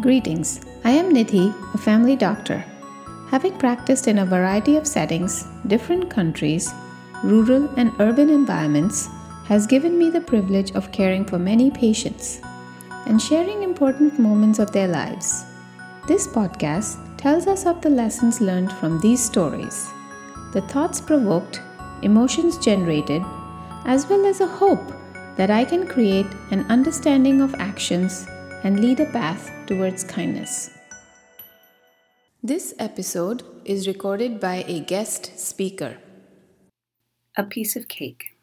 Greetings, I am Nidhi, a family doctor. Having practiced in a variety of settings, different countries, rural and urban environments, has given me the privilege of caring for many patients and sharing important moments of their lives. This podcast tells us of the lessons learned from these stories, the thoughts provoked, emotions generated, as well as a hope that I can create an understanding of actions and lead a path towards kindness. This episode is recorded by a guest speaker. A piece of cake.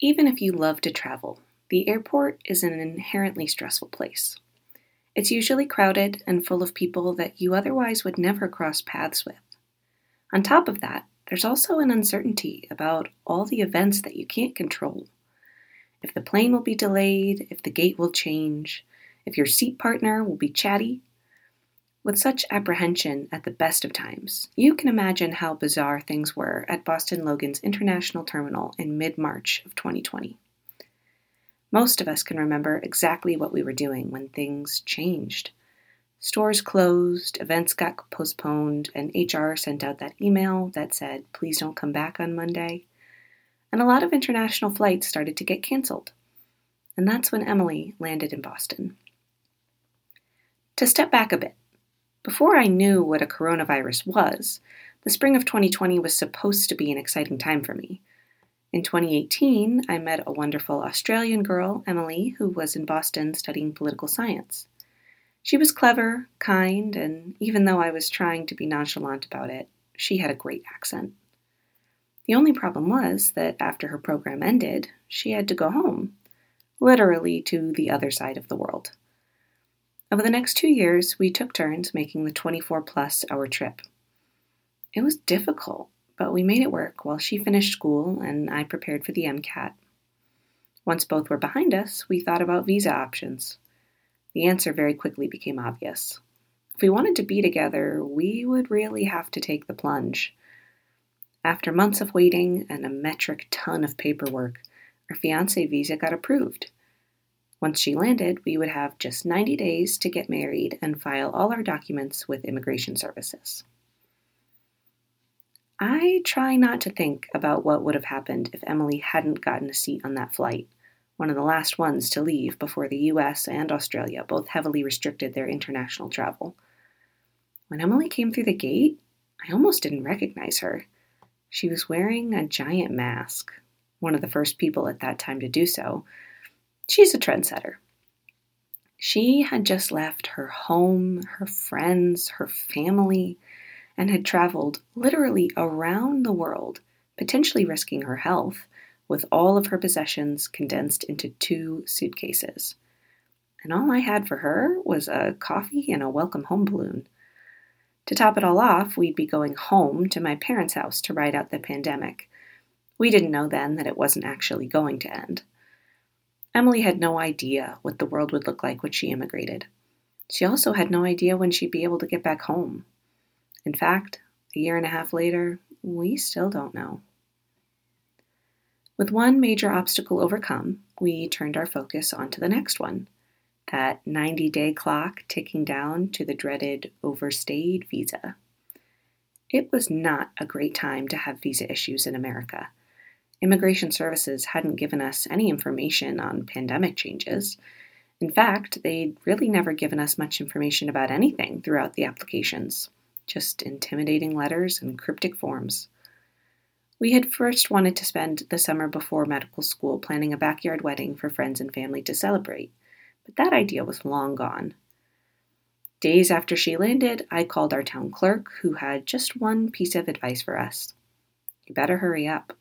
Even if you love to travel, the airport is an inherently stressful place. It's usually crowded and full of people that you otherwise would never cross paths with. On top of that, there's also an uncertainty about all the events that you can't control. If the plane will be delayed, if the gate will change, if your seat partner will be chatty. With such apprehension at the best of times, you can imagine how bizarre things were at Boston Logan's International Terminal in mid March of 2020. Most of us can remember exactly what we were doing when things changed. Stores closed, events got postponed, and HR sent out that email that said, please don't come back on Monday. And a lot of international flights started to get canceled. And that's when Emily landed in Boston. To step back a bit, before I knew what a coronavirus was, the spring of 2020 was supposed to be an exciting time for me. In 2018, I met a wonderful Australian girl, Emily, who was in Boston studying political science. She was clever, kind, and even though I was trying to be nonchalant about it, she had a great accent. The only problem was that after her program ended, she had to go home, literally to the other side of the world. Over the next two years, we took turns making the 24 plus hour trip. It was difficult, but we made it work while she finished school and I prepared for the MCAT. Once both were behind us, we thought about visa options. The answer very quickly became obvious. If we wanted to be together, we would really have to take the plunge. After months of waiting and a metric ton of paperwork, our fiance visa got approved. Once she landed, we would have just 90 days to get married and file all our documents with immigration services. I try not to think about what would have happened if Emily hadn't gotten a seat on that flight, one of the last ones to leave before the US and Australia both heavily restricted their international travel. When Emily came through the gate, I almost didn't recognize her. She was wearing a giant mask, one of the first people at that time to do so, She's a trendsetter. She had just left her home, her friends, her family, and had traveled literally around the world, potentially risking her health, with all of her possessions condensed into two suitcases. And all I had for her was a coffee and a welcome home balloon. To top it all off, we'd be going home to my parents' house to ride out the pandemic. We didn't know then that it wasn't actually going to end. Emily had no idea what the world would look like when she immigrated. She also had no idea when she'd be able to get back home. In fact, a year and a half later, we still don't know. With one major obstacle overcome, we turned our focus onto the next one that 90 day clock ticking down to the dreaded overstayed visa. It was not a great time to have visa issues in America. Immigration Services hadn't given us any information on pandemic changes. In fact, they'd really never given us much information about anything throughout the applications, just intimidating letters and cryptic forms. We had first wanted to spend the summer before medical school planning a backyard wedding for friends and family to celebrate, but that idea was long gone. Days after she landed, I called our town clerk, who had just one piece of advice for us. You better hurry up.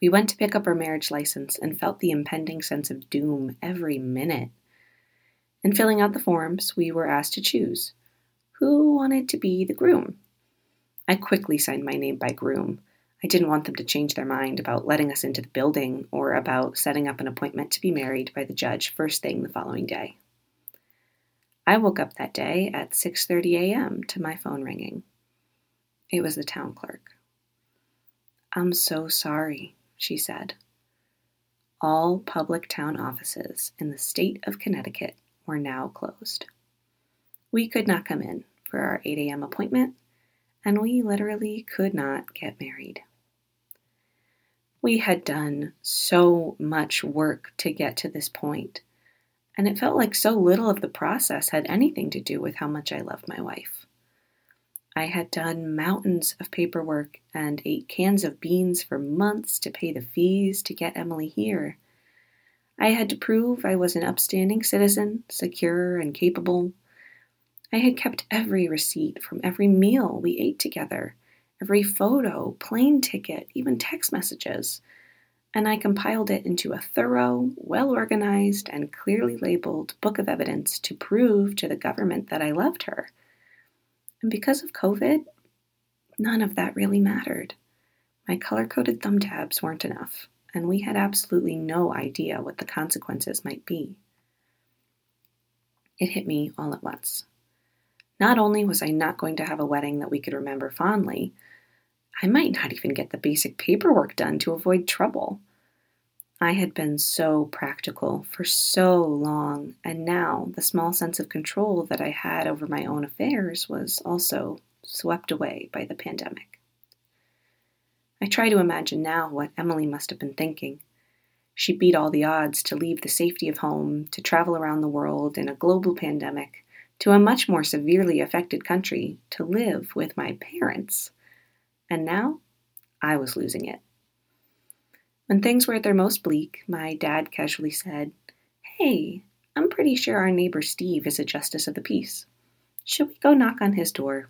We went to pick up our marriage license and felt the impending sense of doom every minute. In filling out the forms, we were asked to choose who wanted to be the groom. I quickly signed my name by groom. I didn't want them to change their mind about letting us into the building or about setting up an appointment to be married by the judge first thing the following day. I woke up that day at 6:30 a.m. to my phone ringing. It was the town clerk. I'm so sorry, she said. All public town offices in the state of Connecticut were now closed. We could not come in for our 8 a.m. appointment, and we literally could not get married. We had done so much work to get to this point, and it felt like so little of the process had anything to do with how much I loved my wife. I had done mountains of paperwork and ate cans of beans for months to pay the fees to get Emily here. I had to prove I was an upstanding citizen, secure and capable. I had kept every receipt from every meal we ate together, every photo, plane ticket, even text messages, and I compiled it into a thorough, well organized, and clearly labeled book of evidence to prove to the government that I loved her. And because of COVID, none of that really mattered. My color coded thumb tabs weren't enough and we had absolutely no idea what the consequences might be. It hit me all at once. Not only was I not going to have a wedding that we could remember fondly, I might not even get the basic paperwork done to avoid trouble. I had been so practical for so long, and now the small sense of control that I had over my own affairs was also swept away by the pandemic. I try to imagine now what Emily must have been thinking. She beat all the odds to leave the safety of home, to travel around the world in a global pandemic, to a much more severely affected country, to live with my parents. And now I was losing it. When things were at their most bleak, my dad casually said, Hey, I'm pretty sure our neighbor Steve is a justice of the peace. Should we go knock on his door?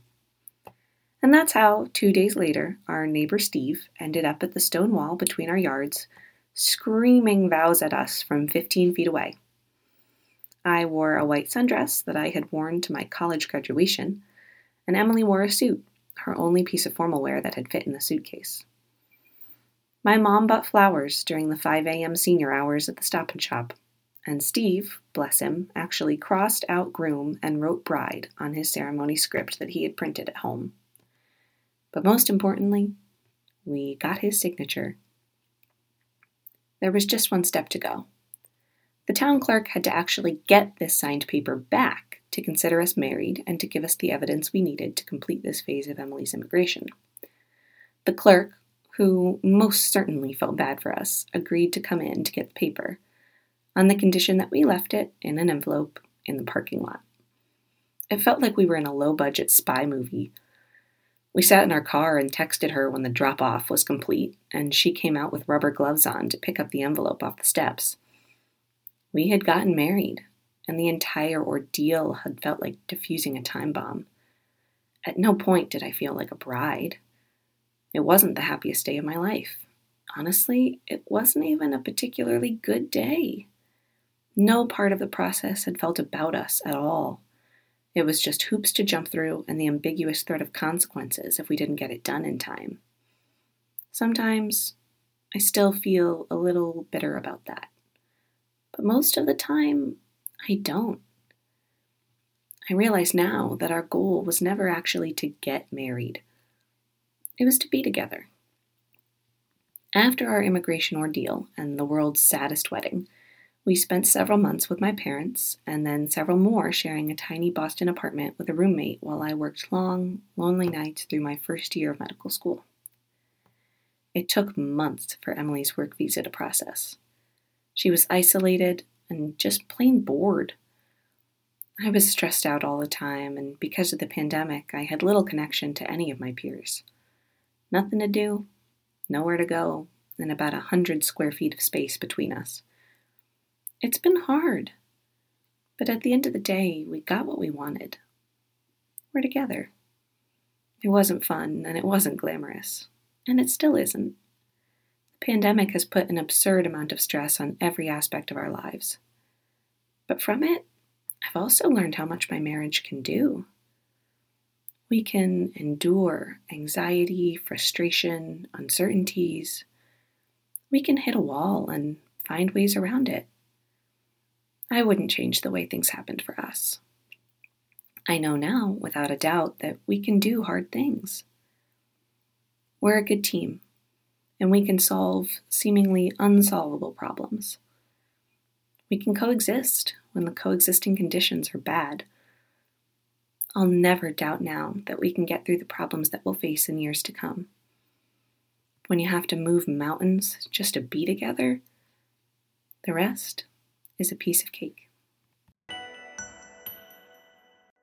And that's how, two days later, our neighbor Steve ended up at the stone wall between our yards, screaming vows at us from 15 feet away. I wore a white sundress that I had worn to my college graduation, and Emily wore a suit, her only piece of formal wear that had fit in the suitcase. My mom bought flowers during the 5 a.m. senior hours at the stop and shop, and Steve, bless him, actually crossed out groom and wrote bride on his ceremony script that he had printed at home. But most importantly, we got his signature. There was just one step to go. The town clerk had to actually get this signed paper back to consider us married and to give us the evidence we needed to complete this phase of Emily's immigration. The clerk, who most certainly felt bad for us, agreed to come in to get the paper, on the condition that we left it in an envelope in the parking lot. It felt like we were in a low budget spy movie we sat in our car and texted her when the drop off was complete, and she came out with rubber gloves on to pick up the envelope off the steps. We had gotten married, and the entire ordeal had felt like diffusing a time bomb. At no point did I feel like a bride. It wasn't the happiest day of my life. Honestly, it wasn't even a particularly good day. No part of the process had felt about us at all. It was just hoops to jump through and the ambiguous threat of consequences if we didn't get it done in time. Sometimes I still feel a little bitter about that. But most of the time, I don't. I realize now that our goal was never actually to get married, it was to be together. After our immigration ordeal and the world's saddest wedding, we spent several months with my parents, and then several more sharing a tiny Boston apartment with a roommate while I worked long, lonely nights through my first year of medical school. It took months for Emily's work visa to process. She was isolated and just plain bored. I was stressed out all the time, and because of the pandemic, I had little connection to any of my peers. Nothing to do, nowhere to go, and about a hundred square feet of space between us. It's been hard. But at the end of the day, we got what we wanted. We're together. It wasn't fun and it wasn't glamorous, and it still isn't. The pandemic has put an absurd amount of stress on every aspect of our lives. But from it, I've also learned how much my marriage can do. We can endure anxiety, frustration, uncertainties. We can hit a wall and find ways around it. I wouldn't change the way things happened for us. I know now, without a doubt, that we can do hard things. We're a good team, and we can solve seemingly unsolvable problems. We can coexist when the coexisting conditions are bad. I'll never doubt now that we can get through the problems that we'll face in years to come. When you have to move mountains just to be together, the rest is a piece of cake.